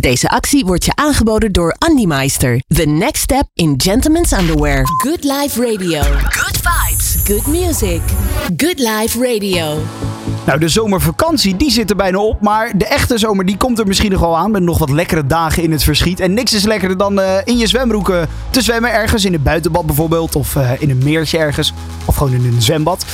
Deze actie wordt je aangeboden door Andy Meister. The next step in gentlemen's underwear. Good Life Radio. Good vibes. Good music. Good Life Radio. Nou, de zomervakantie die zit er bijna op. Maar de echte zomer die komt er misschien nog wel aan. Met nog wat lekkere dagen in het verschiet. En niks is lekkerder dan eh, in je zwembroek eh, te zwemmen. Ergens in het buitenbad bijvoorbeeld. Of eh, in een meertje ergens. Of gewoon in een zwembad.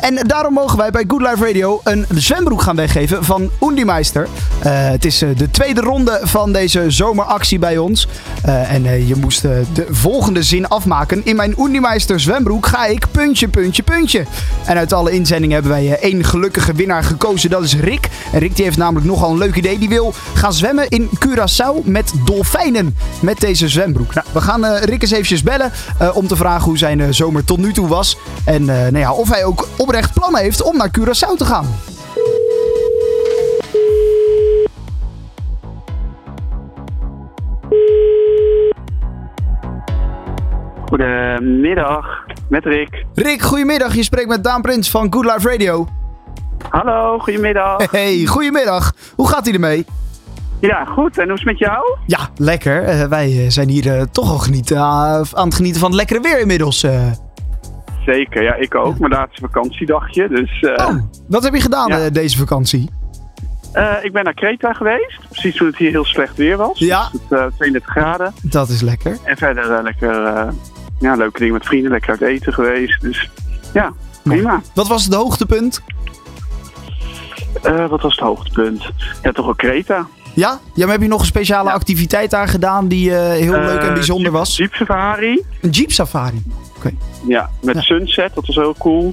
en daarom mogen wij bij Good Life Radio een zwembroek gaan weggeven van Undimeister. het is de tweede ronde van deze zomeractie bij ons. en je moest de volgende zin afmaken. In mijn Undimeister zwembroek ga ik puntje, puntje, puntje. En uit alle inzendingen hebben wij één gelukkige winnaar gekozen. Dat is Rick. En Rick die heeft namelijk nogal een leuk idee. Die wil gaan zwemmen in Curaçao met dolfijnen. Met deze zwembroek. Nou, we gaan uh, Rick eens eventjes bellen. Uh, om te vragen hoe zijn uh, zomer tot nu toe was. En nou ja, of hij ook oprecht plannen heeft om naar Curaçao te gaan. Goedemiddag, met Rick. Rick, goedemiddag. Je spreekt met Daan Prins van Good Life Radio. Hallo, goedemiddag. Hey, goedemiddag. Hoe gaat hij ermee? Ja, goed. En hoe is het met jou? Ja, lekker. Uh, wij zijn hier uh, toch al genieten, uh, aan het genieten van het lekkere weer inmiddels. Zeker, ja, ik ook. Mijn laatste vakantiedagje. Dus, oh, wat heb je gedaan ja. deze vakantie? ik ben naar Kreta geweest. Precies toen het hier heel slecht weer was. Ja. Dus het, 32 graden. Dat is lekker. En verder lekker, ja, leuke dingen met vrienden. Lekker uit eten geweest. Dus ja, prima. Wat was het hoogtepunt? Uh, wat was het hoogtepunt? Ja, toch wel Kreta. Ja? ja, maar heb je nog een speciale activiteit daar gedaan die uh, heel uh, leuk en bijzonder jeep, was? Jeep safari. Een jeep safari? Oké. Okay. Ja, met ja. sunset, dat was heel cool.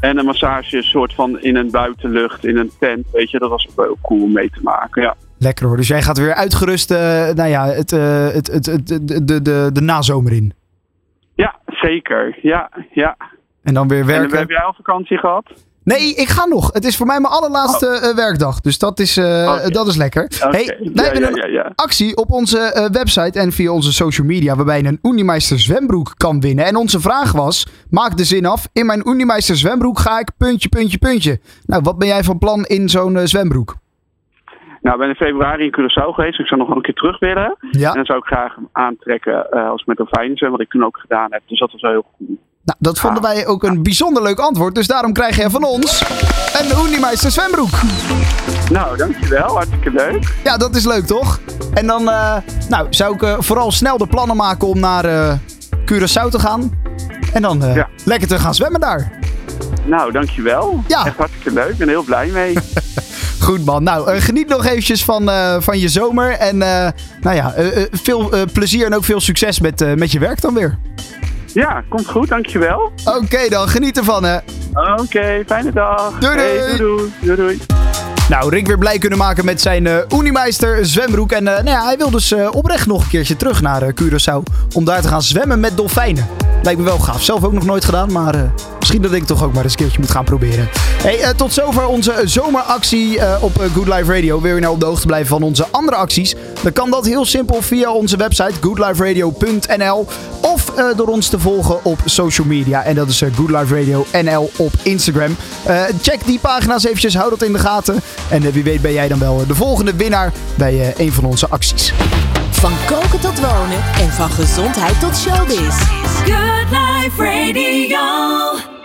En een massage soort van in een buitenlucht, in een tent, weet je, dat was ook heel cool om mee te maken, ja. Lekker hoor, dus jij gaat weer uitgerust, uh, nou ja, het, het, het, het, de, de, de, de nazomer in. Ja, zeker, ja, ja. En dan weer werken. En heb jij al vakantie gehad? Nee, ik ga nog. Het is voor mij mijn allerlaatste oh. werkdag. Dus dat is, uh, okay. dat is lekker. Okay. Hey, wij ja, hebben ja, een actie op onze uh, website en via onze social media. Waarbij je een Unimeister zwembroek kan winnen. En onze vraag was: maak de zin af. In mijn Unimeister zwembroek ga ik puntje, puntje, puntje. Nou, wat ben jij van plan in zo'n zwembroek? Nou, ik ben in februari in Curaçao geweest. Ik zou nog een keer terug willen. Ja. En dan zou ik graag aantrekken als met dolfijnen zwem, wat ik toen ook gedaan heb. Dus dat was wel heel goed. Nou, dat vonden wij ook een bijzonder leuk antwoord. Dus daarom krijg je van ons een Unimeister zwembroek. Nou, dankjewel. Hartstikke leuk. Ja, dat is leuk toch? En dan uh, nou, zou ik uh, vooral snel de plannen maken om naar uh, Curaçao te gaan. En dan ja. lekker te gaan zwemmen daar. Nou, dankjewel. Ja. Echt hartstikke leuk. Ik ben heel blij mee. Goed man. Nou, geniet nog eventjes van, van je zomer. En nou ja, veel plezier en ook veel succes met, met je werk dan weer. Ja, komt goed, dankjewel. Oké okay, dan, geniet ervan hè. Oké, okay, fijne dag. Doei doei. Hey, doei, doei. doei, doei. Nou, Rick weer blij kunnen maken met zijn uh, Unimeister zwembroek. En uh, nou ja, hij wil dus uh, oprecht nog een keertje terug naar Curaçao. Om daar te gaan zwemmen met dolfijnen. Lijkt me wel gaaf. Zelf ook nog nooit gedaan, maar misschien dat ik toch ook maar eens een keertje moet gaan proberen. Hey, tot zover onze zomeractie op Good Life Radio. Wil je nou op de hoogte blijven van onze andere acties? Dan kan dat heel simpel via onze website goodliferadio.nl door ons te volgen op social media. En dat is Good Life Radio NL op Instagram. check die pagina's eventjes, hou dat in de gaten. En wie weet ben jij dan wel de volgende winnaar bij een van onze acties. Van koken tot wonen en van gezondheid tot showbiz. Good Life Radio.